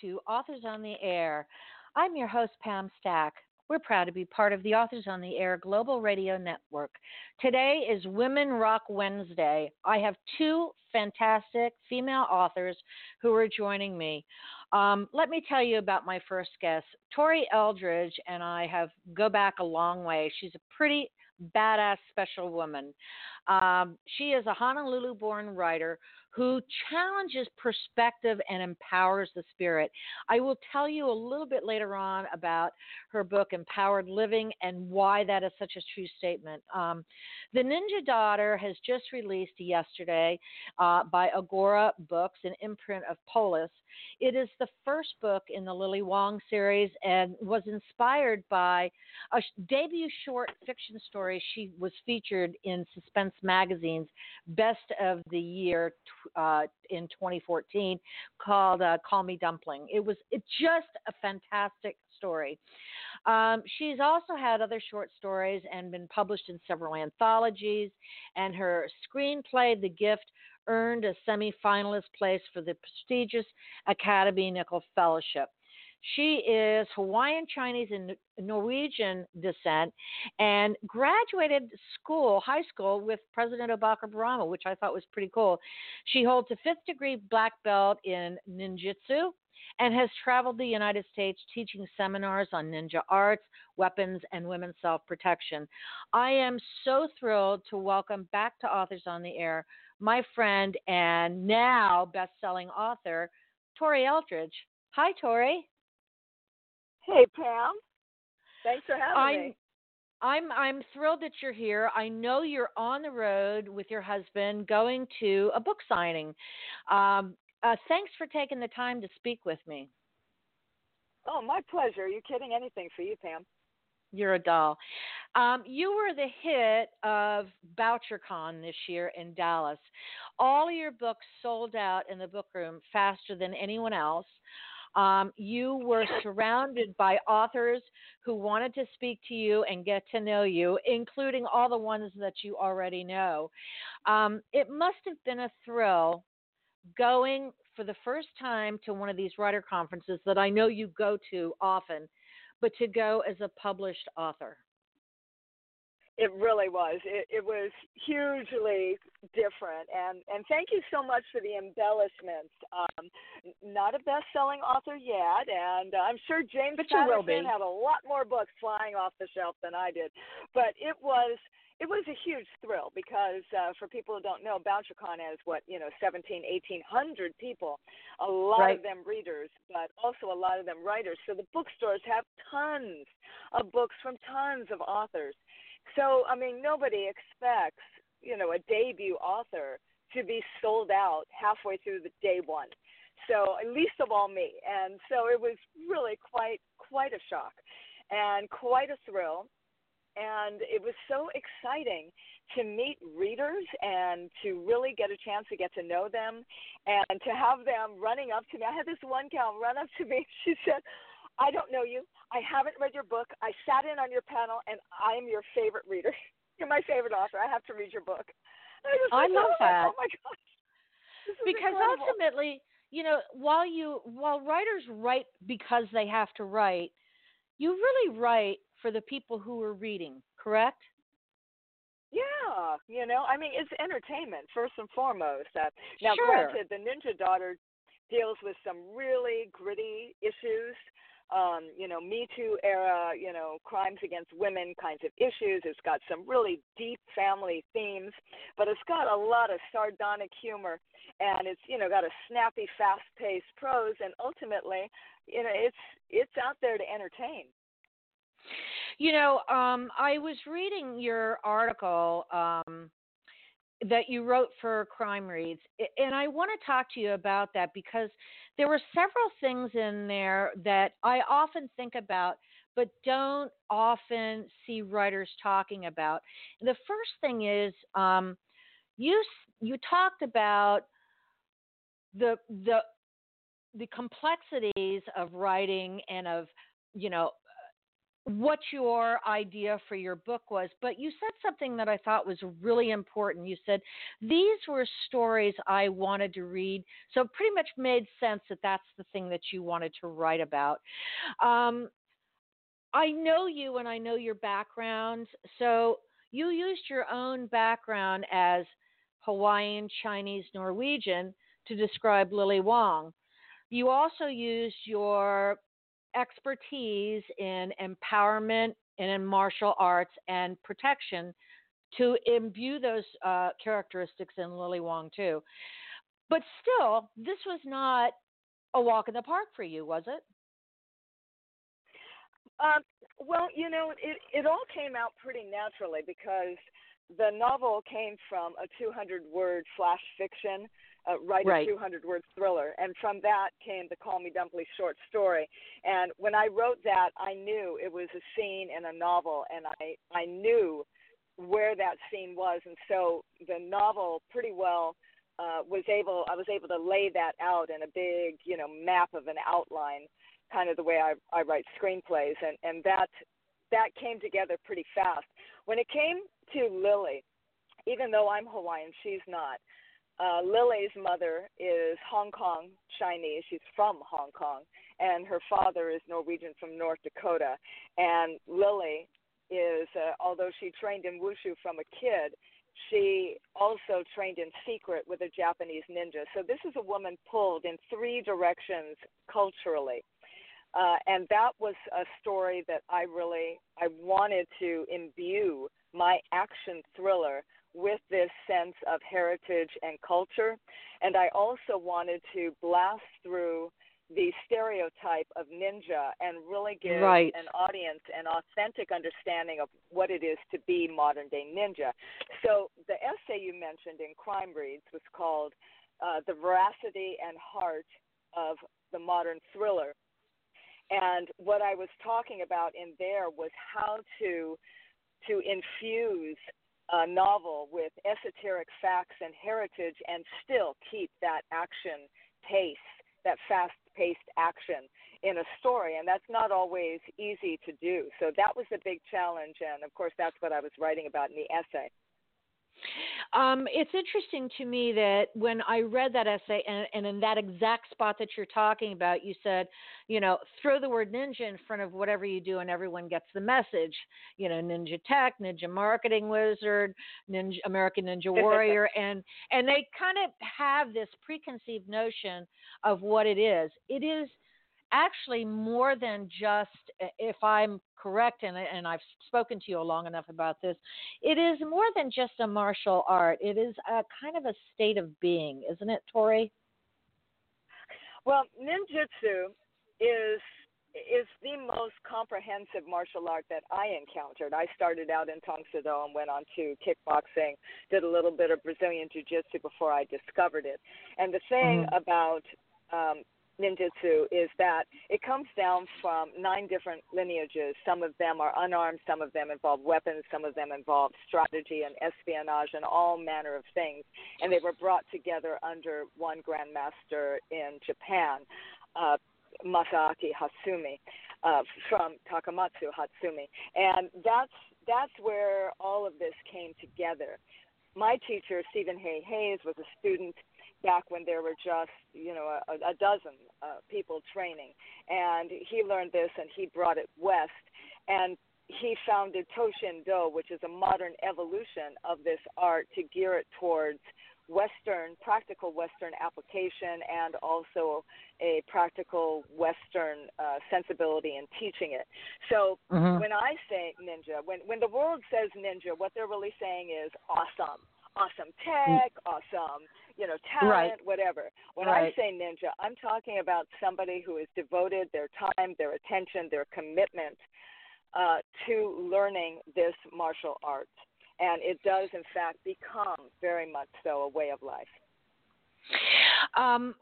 to Authors on the Air. I'm your host, Pam Stack. We're proud to be part of the Authors on the Air Global Radio Network. Today is Women Rock Wednesday. I have two fantastic female authors who are joining me. Um, let me tell you about my first guest. Tori Eldridge and I have go back a long way. She's a pretty badass special woman. Um, she is a Honolulu born writer who challenges perspective and empowers the spirit. I will tell you a little bit later on about her book, Empowered Living, and why that is such a true statement. Um, the Ninja Daughter has just released yesterday uh, by Agora Books, an imprint of Polis. It is the first book in the Lily Wong series and was inspired by a debut short fiction story she was featured in Suspense Magazine's Best of the Year uh, in 2014 called uh, Call Me Dumpling. It was just a fantastic story. Um, she's also had other short stories and been published in several anthologies, and her screenplay, The Gift, earned a semi-finalist place for the prestigious Academy Nicholl Fellowship. She is Hawaiian Chinese and Norwegian descent and graduated school, high school, with President Obama, which I thought was pretty cool. She holds a fifth degree black belt in ninjutsu and has traveled the United States teaching seminars on ninja arts, weapons, and women's self protection. I am so thrilled to welcome back to Authors on the Air my friend and now best selling author, Tori Eldridge. Hi, Tori. Hey, Pam. Thanks for having I'm, me. I'm I'm thrilled that you're here. I know you're on the road with your husband going to a book signing. Um, uh, thanks for taking the time to speak with me. Oh, my pleasure. Are you kidding? Anything for you, Pam. You're a doll. Um, you were the hit of BoucherCon this year in Dallas. All your books sold out in the book room faster than anyone else. Um, you were surrounded by authors who wanted to speak to you and get to know you, including all the ones that you already know. Um, it must have been a thrill going for the first time to one of these writer conferences that I know you go to often, but to go as a published author. It really was. It, it was hugely different, and and thank you so much for the embellishments. Um, not a best-selling author yet, and I'm sure James but Patterson had a lot more books flying off the shelf than I did. But it was it was a huge thrill because uh, for people who don't know, BoucherCon has what you know 17, 1800 people, a lot right. of them readers, but also a lot of them writers. So the bookstores have tons of books from tons of authors so, I mean, nobody expects, you know, a debut author to be sold out halfway through the day one. So, at least of all me. And so it was really quite quite a shock and quite a thrill. And it was so exciting to meet readers and to really get a chance to get to know them and to have them running up to me. I had this one gal run up to me. She said, I don't know you. I haven't read your book. I sat in on your panel, and I'm your favorite reader. You're my favorite author. I have to read your book. I, I love oh, that. Oh my gosh! because incredible. ultimately, you know, while you while writers write because they have to write, you really write for the people who are reading. Correct? Yeah, you know, I mean, it's entertainment first and foremost. Uh, now, sure. granted, the Ninja Daughter deals with some really gritty issues um, you know, Me Too era, you know, crimes against women kinds of issues. It's got some really deep family themes, but it's got a lot of sardonic humor, and it's you know got a snappy, fast-paced prose, and ultimately, you know, it's it's out there to entertain. You know, um, I was reading your article. Um, that you wrote for Crime Reads. And I want to talk to you about that because there were several things in there that I often think about but don't often see writers talking about. The first thing is um, you you talked about the the the complexities of writing and of you know what your idea for your book was, but you said something that I thought was really important. You said these were stories I wanted to read, so it pretty much made sense that that's the thing that you wanted to write about. Um, I know you and I know your background, so you used your own background as Hawaiian, Chinese, Norwegian to describe Lily Wong. You also used your expertise in empowerment and in martial arts and protection to imbue those uh, characteristics in Lily Wong too. But still, this was not a walk in the park for you, was it? Um, well, you know, it it all came out pretty naturally because the novel came from a 200 word flash fiction uh, write right. a 200 word thriller. And from that came the Call Me Dumpling short story. And when I wrote that, I knew it was a scene in a novel, and I, I knew where that scene was. And so the novel pretty well uh, was able, I was able to lay that out in a big, you know, map of an outline, kind of the way I, I write screenplays. And, and that, that came together pretty fast. When it came to Lily, even though I'm Hawaiian, she's not uh, Lily's mother is Hong Kong Chinese. She's from Hong Kong, and her father is Norwegian from North Dakota. And Lily is, uh, although she trained in wushu from a kid, she also trained in secret with a Japanese ninja. So this is a woman pulled in three directions culturally. Uh, and that was a story that I really I wanted to imbue my action thriller with this sense of heritage and culture. And I also wanted to blast through the stereotype of ninja and really give right. an audience an authentic understanding of what it is to be modern day ninja. So the essay you mentioned in Crime Reads was called uh, The Veracity and Heart of the Modern Thriller. And what I was talking about in there was how to to infuse a novel with esoteric facts and heritage and still keep that action pace, that fast paced action in a story. And that's not always easy to do. So that was a big challenge. And of course, that's what I was writing about in the essay. Um, it's interesting to me that when I read that essay, and, and, in that exact spot that you're talking about, you said, you know, throw the word ninja in front of whatever you do, and everyone gets the message. You know, Ninja Tech, Ninja Marketing Wizard, Ninja American Ninja Warrior, and and they kind of have this preconceived notion of what it is. It is actually more than just, if I'm correct, and, and I've spoken to you long enough about this, it is more than just a martial art. It is a kind of a state of being, isn't it, Tori? Well, ninjutsu is is the most comprehensive martial art that I encountered. I started out in Tang Soo Do and went on to kickboxing, did a little bit of Brazilian Jiu Jitsu before I discovered it. And the thing mm-hmm. about um, ninjutsu is that it comes down from nine different lineages. Some of them are unarmed, some of them involve weapons, some of them involve strategy and espionage and all manner of things. And they were brought together under one grandmaster in Japan, uh, Masaaki Hatsumi, uh, from Takamatsu Hatsumi. And that's that's where all of this came together. My teacher, Stephen Hay Hayes, was a student back when there were just you know a, a dozen uh, people training, and he learned this and he brought it west, and he founded Toshin Do, which is a modern evolution of this art to gear it towards Western, practical Western application and also a practical Western uh, sensibility in teaching it. So mm-hmm. when I say ninja, when, when the world says ninja, what they're really saying is awesome awesome tech, awesome, you know, talent, right. whatever. When right. I say ninja, I'm talking about somebody who has devoted their time, their attention, their commitment uh, to learning this martial art. And it does, in fact, become very much so a way of life. Um,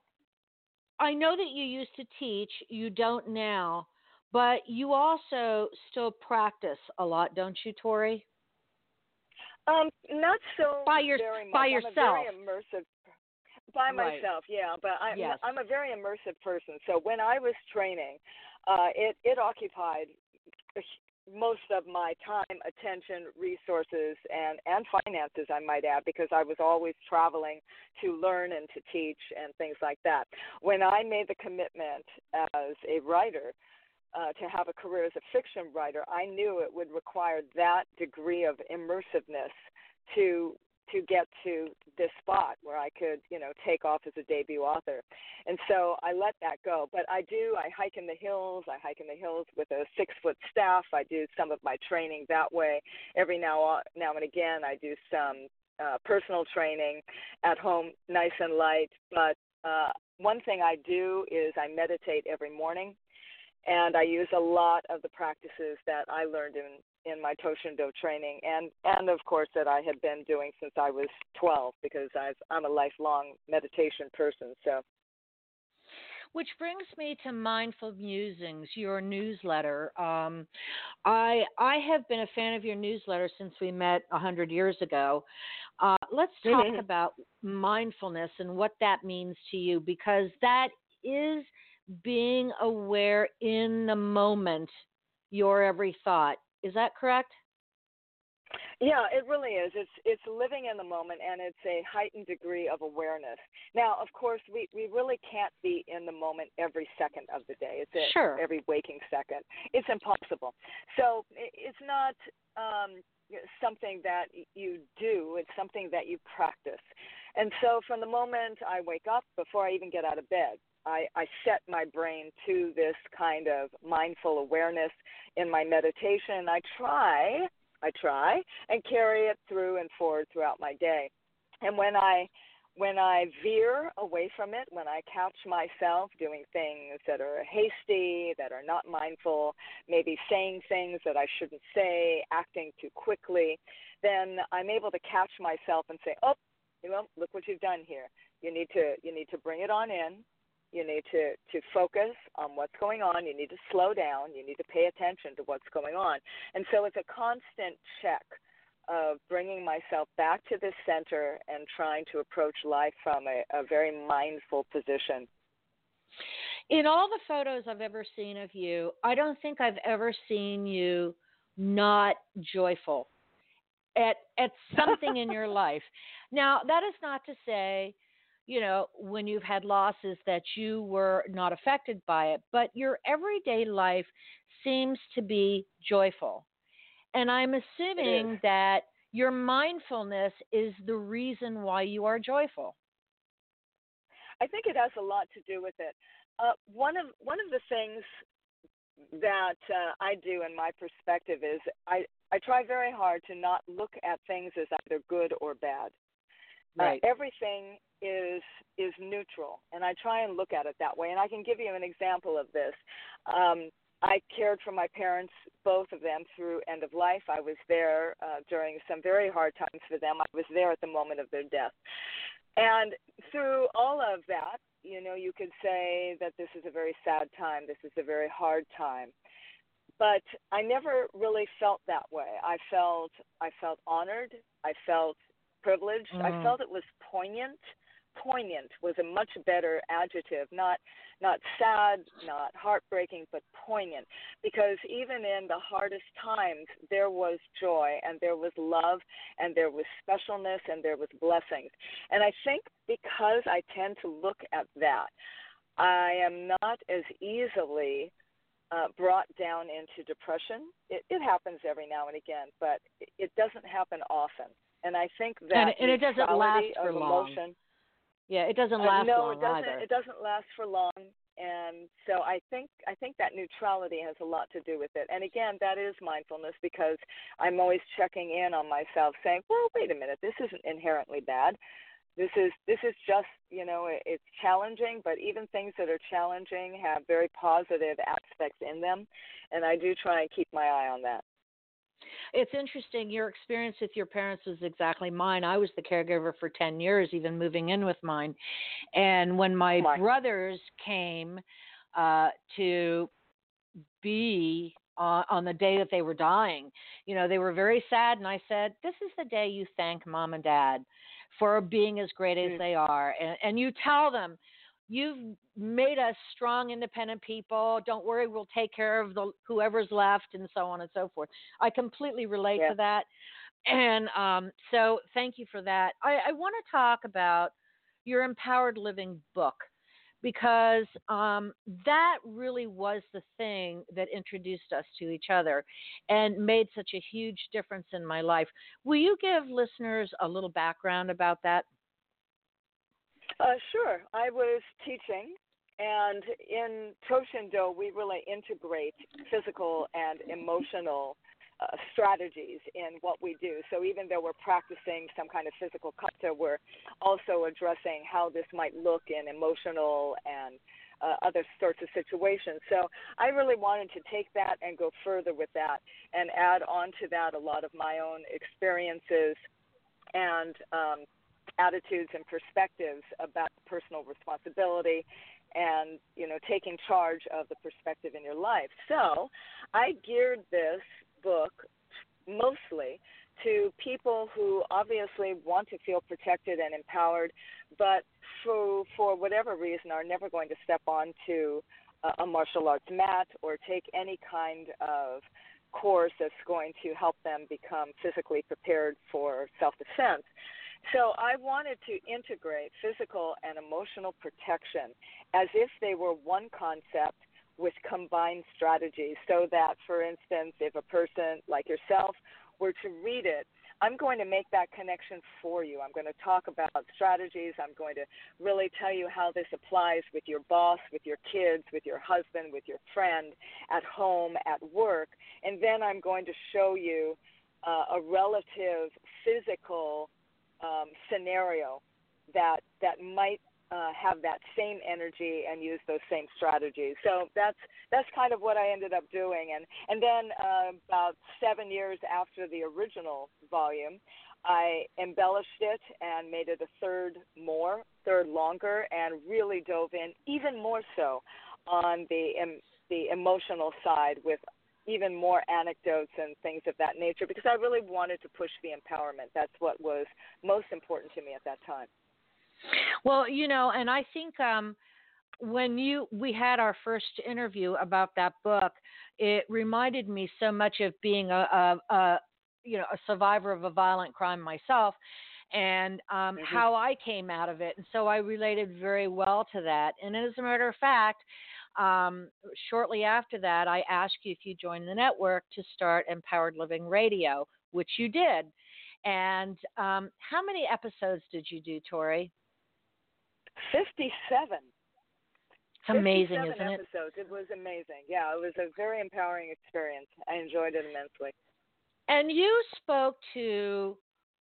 I know that you used to teach, you don't now, but you also still practice a lot, don't you, Tori? Um, not so by your very much. by yourself. immersive. By right. myself, yeah, but I'm yes. I'm a very immersive person. So when I was training, uh, it it occupied most of my time, attention, resources, and and finances, I might add, because I was always traveling to learn and to teach and things like that. When I made the commitment as a writer uh, to have a career as a fiction writer, I knew it would require that degree of immersiveness to to get to this spot where I could, you know, take off as a debut author. And so I let that go. But I do, I hike in the hills. I hike in the hills with a six foot staff. I do some of my training that way. Every now, now and again, I do some uh, personal training at home, nice and light. But uh, one thing I do is I meditate every morning and I use a lot of the practices that I learned in in my Toshindo training, and and of course that I had been doing since I was 12 because I've, I'm a lifelong meditation person. So. Which brings me to Mindful Musings, your newsletter. Um, I I have been a fan of your newsletter since we met a hundred years ago. Uh, let's talk mm-hmm. about mindfulness and what that means to you, because that is being aware in the moment, your every thought. Is that correct? Yeah, it really is. It's it's living in the moment and it's a heightened degree of awareness. Now, of course, we, we really can't be in the moment every second of the day. It's a, sure. every waking second. It's impossible. So it's not um, something that you do. It's something that you practice. And so from the moment I wake up, before I even get out of bed, I, I set my brain to this kind of mindful awareness in my meditation. I try, I try, and carry it through and forward throughout my day. And when I when I veer away from it, when I catch myself doing things that are hasty, that are not mindful, maybe saying things that I shouldn't say, acting too quickly, then I'm able to catch myself and say, "Oh, you know, look what you've done here. You need to you need to bring it on in. You need to, to focus on what's going on. You need to slow down. You need to pay attention to what's going on. And so it's a constant check of bringing myself back to the center and trying to approach life from a, a very mindful position. In all the photos I've ever seen of you, I don't think I've ever seen you not joyful at at something in your life. Now, that is not to say you know, when you've had losses that you were not affected by it, but your everyday life seems to be joyful. And I'm assuming that your mindfulness is the reason why you are joyful. I think it has a lot to do with it. Uh, one of one of the things that uh, I do in my perspective is I I try very hard to not look at things as either good or bad. Right. Uh, everything is is neutral, and I try and look at it that way. And I can give you an example of this. Um, I cared for my parents, both of them, through end of life. I was there uh, during some very hard times for them. I was there at the moment of their death. And through all of that, you know, you could say that this is a very sad time. This is a very hard time. But I never really felt that way. I felt I felt honored. I felt privileged. Mm. I felt it was poignant. Poignant was a much better adjective, not not sad, not heartbreaking, but poignant. Because even in the hardest times, there was joy and there was love and there was specialness and there was blessings. And I think because I tend to look at that, I am not as easily uh, brought down into depression. It, it happens every now and again, but it doesn't happen often. And I think that and, and it doesn't last for long. yeah, it doesn't last uh, no, long it doesn't. either. It doesn't last for long, and so I think I think that neutrality has a lot to do with it. And again, that is mindfulness because I'm always checking in on myself, saying, "Well, wait a minute, this isn't inherently bad. This is this is just you know it's challenging, but even things that are challenging have very positive aspects in them, and I do try and keep my eye on that." It's interesting. Your experience with your parents was exactly mine. I was the caregiver for 10 years, even moving in with mine. And when my brothers came uh, to be uh, on the day that they were dying, you know, they were very sad. And I said, This is the day you thank mom and dad for being as great as mm. they are. And, and you tell them, you've made us strong, independent people. Don't worry, we'll take care of the whoever's left, and so on and so forth. I completely relate yeah. to that, and um, so thank you for that. I, I want to talk about your empowered living book because um, that really was the thing that introduced us to each other and made such a huge difference in my life. Will you give listeners a little background about that? Uh, sure. I was teaching, and in Toshindo, we really integrate physical and emotional uh, strategies in what we do. So even though we're practicing some kind of physical kata, we're also addressing how this might look in emotional and uh, other sorts of situations. So I really wanted to take that and go further with that and add on to that a lot of my own experiences and um, attitudes and perspectives about personal responsibility and you know taking charge of the perspective in your life. So i geared this book mostly to people who obviously want to feel protected and empowered but for for whatever reason are never going to step onto a, a martial arts mat or take any kind of course that's going to help them become physically prepared for self defense so I wanted to integrate physical and emotional protection as if they were one concept with combined strategies. So that, for instance, if a person like yourself were to read it, I'm going to make that connection for you. I'm going to talk about strategies. I'm going to really tell you how this applies with your boss, with your kids, with your husband, with your friend, at home, at work. And then I'm going to show you uh, a relative physical um, scenario that that might uh, have that same energy and use those same strategies. So that's that's kind of what I ended up doing. And and then uh, about seven years after the original volume, I embellished it and made it a third more, third longer, and really dove in even more so on the um, the emotional side with even more anecdotes and things of that nature because I really wanted to push the empowerment. That's what was most important to me at that time. Well, you know, and I think um, when you we had our first interview about that book, it reminded me so much of being a, a, a you know a survivor of a violent crime myself and um, mm-hmm. how I came out of it. And so I related very well to that. And as a matter of fact, um, shortly after that, I asked you if you joined the network to start Empowered Living Radio, which you did. And um, how many episodes did you do, Tori? 57. amazing, isn't it? episodes. It was amazing. Yeah, it was a very empowering experience. I enjoyed it immensely. And you spoke to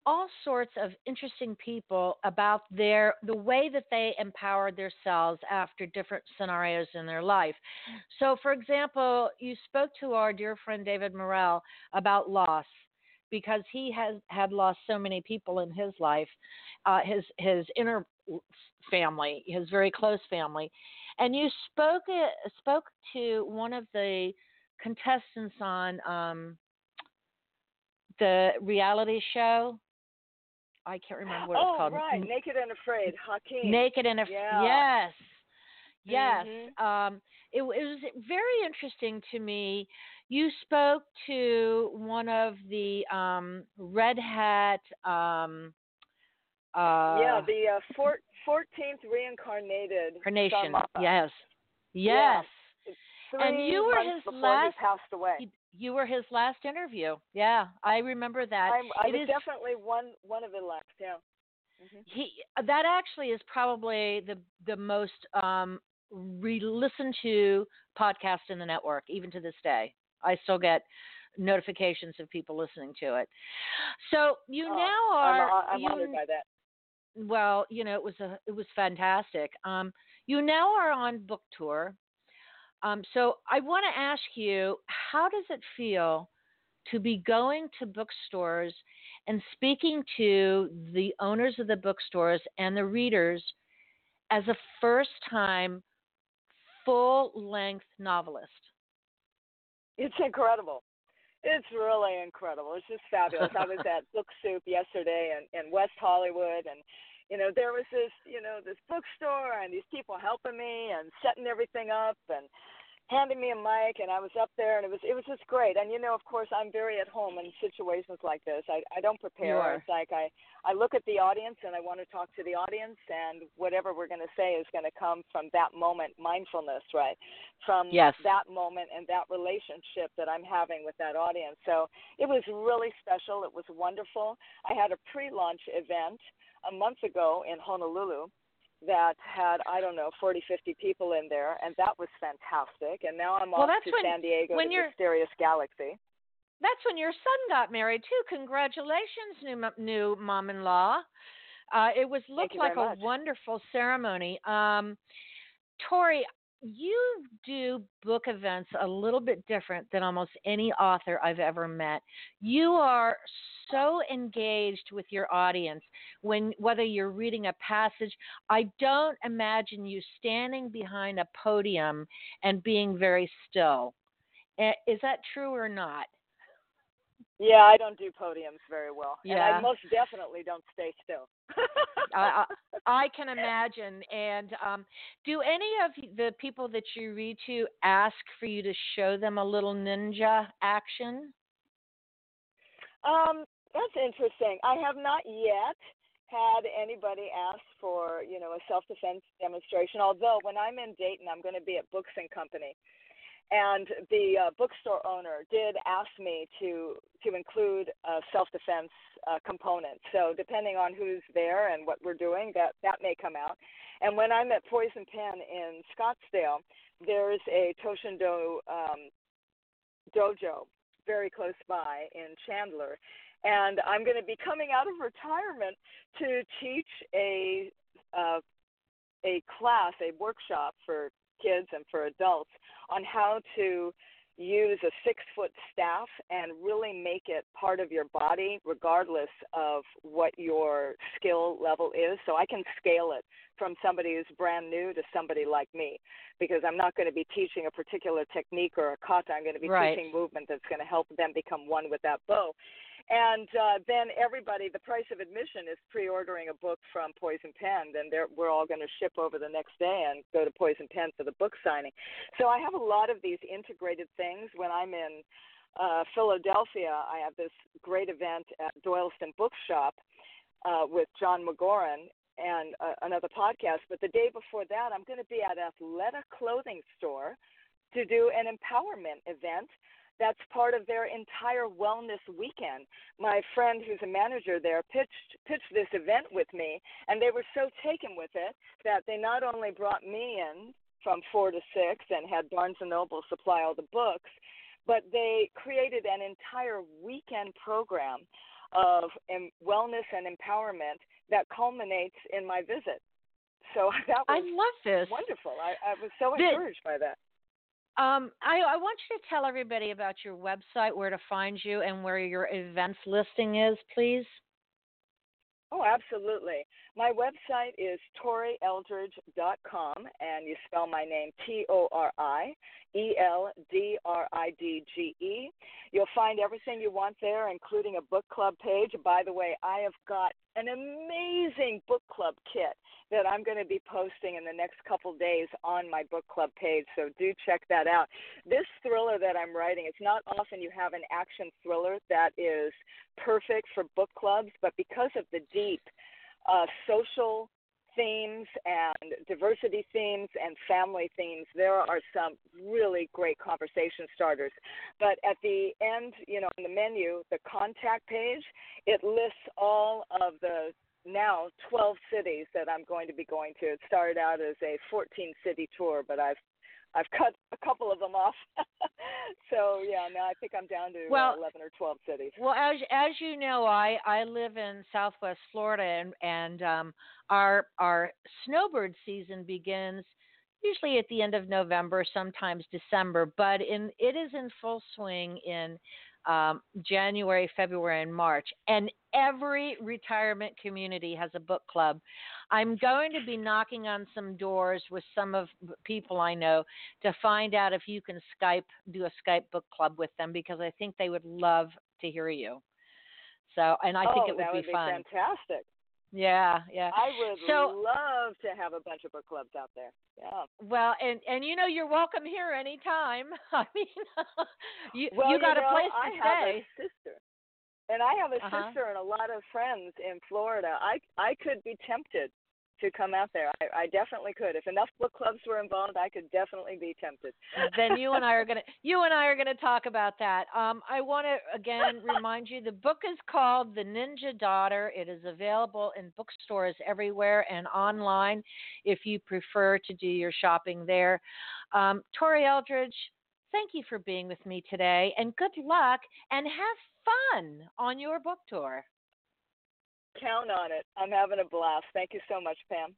all sorts of interesting people about their the way that they empowered themselves after different scenarios in their life. So, for example, you spoke to our dear friend David Morrell about loss because he has had lost so many people in his life, uh, his his inner family, his very close family, and you spoke spoke to one of the contestants on um, the reality show I can't remember what oh, it's called. right, Naked and Afraid, Hakeem. Naked and Afraid. Yeah. Yes. Yes. Mm-hmm. Um, it, it was very interesting to me. You spoke to one of the um, Red Hat. Um, uh, yeah, the uh, four, 14th reincarnated. Incarnation. Yes. Yes. Three and you were his last. He passed away. He, you were his last interview. Yeah, I remember that. I'm, I it was is, definitely one one of the last. Yeah. Mm-hmm. He that actually is probably the the most um, re-listened to podcast in the network, even to this day. I still get notifications of people listening to it. So you oh, now are. I'm, I'm you, honored by that. Well, you know, it was a it was fantastic. Um, you now are on book tour. Um, so I want to ask you, how does it feel to be going to bookstores and speaking to the owners of the bookstores and the readers as a first time full length novelist? It's incredible. It's really incredible. It's just fabulous. I was at Book Soup yesterday in, in West Hollywood and you know, there was this, you know, this bookstore and these people helping me and setting everything up and handing me a mic and I was up there and it was it was just great. And you know, of course, I'm very at home in situations like this. I I don't prepare. It's like I I look at the audience and I want to talk to the audience and whatever we're going to say is going to come from that moment, mindfulness, right? From yes. that moment and that relationship that I'm having with that audience. So, it was really special. It was wonderful. I had a pre-launch event a month ago in Honolulu that had I don't know 40 50 people in there and that was fantastic and now I'm well, off to when, San Diego when to you're, Mysterious Galaxy. That's when your son got married too. Congratulations, new new mom-in-law. Uh, it was looked like a much. wonderful ceremony. Um, Tori, you do book events a little bit different than almost any author I've ever met. You are so engaged with your audience when whether you're reading a passage. I don't imagine you standing behind a podium and being very still. Eh, is that true or not? Yeah, I don't do podiums very well. Yeah. And I most definitely don't stay still. I, I can imagine. And um, do any of the people that you read to ask for you to show them a little ninja action? Um, that's interesting. I have not yet had anybody ask for, you know, a self-defense demonstration. Although when I'm in Dayton, I'm going to be at Books and Company, and the uh, bookstore owner did ask me to to include a self-defense uh, component. So depending on who's there and what we're doing, that that may come out. And when I'm at Poison Pen in Scottsdale, there's a Toshindo um, dojo very close by in Chandler, and I'm going to be coming out of retirement to teach a uh, a class, a workshop for kids and for adults on how to use a six foot staff and really make it part of your body regardless of what your skill level is. So i can scale it from somebody who's brand new to somebody like me because i'm not going to be teaching a particular technique or a kata. I'm going to be right. teaching movement that's going to help them become one with that bow and uh, then everybody, the price of admission is pre-ordering a book from Poison Pen. Then we're all going to ship over the next day and go to Poison Pen for the book signing. So I have a lot of these integrated things. When I'm in uh, Philadelphia, I have this great event at Doylestown Bookshop uh, with Jon McGoran and uh, another podcast. But the day before that, I'm going to be at Athleta Clothing Store to do an empowerment event that's part of their entire wellness weekend. My friend who's a manager there pitched pitched this event with me and they were so taken with it that they not only brought me in from 4 to 6 and had Barnes and Noble supply all the books, but they created an entire weekend program of wellness and empowerment that culminates in my visit. So that was I love this. wonderful. I, I was so encouraged by that. Um, I, I want you to tell everybody about your website, where to find you, and where your events listing is, please. Oh, absolutely. My website is torieldridge.com, and you spell my name T O R I E L D R I D G E. You'll find everything you want there, including a book club page. By the way, I have got an amazing book club kit that I'm going to be posting in the next couple days on my book club page. So do check that out. This thriller that I'm writing, it's not often you have an action thriller that is perfect for book clubs, but because of the deep uh, social themes and diversity themes and family themes, there are some really great conversation starters. But at the end, you know, in the menu, the contact page, it lists all of the now 12 cities that I'm going to be going to. It started out as a 14 city tour, but I've I've cut a couple of them off. so yeah, now I think I'm down to well, uh, 11 or 12 cities. Well, as as you know, I I live in Southwest Florida, and and um, our our snowbird season begins usually at the end of November, sometimes December, but in it is in full swing in um, January, February, and March. And every retirement community has a book club. I'm going to be knocking on some doors with some of people I know to find out if you can Skype, do a Skype book club with them because I think they would love to hear you. So, and I oh, think it would be, be fun. fantastic. Yeah, yeah. I would so, love to have a bunch of book clubs out there. Yeah. Well, and and you know you're welcome here anytime. I mean, you well, you got you know, a place to I stay. have a sister, and I have a Uh-huh. sister and a lot of friends in Florida. I I could be tempted to come out there. I, I definitely could. If enough book clubs were involved, I could definitely be tempted. then you and I are gonna you and I are gonna talk about that. Um, I want to again remind you the book is called The Ninja Daughter. It is available in bookstores everywhere and online if you prefer to do your shopping there. Um, Tori Eldridge, thank you for being with me today, and good luck and have fun on your book tour. Count on it. I'm having a blast. Thank you so much, Pam.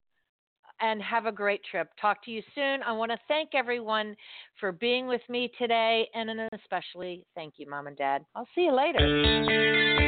and have a great trip. Talk to you soon. I want to thank everyone for being with me today, and especially thank you, Mom and Dad. I'll see you later.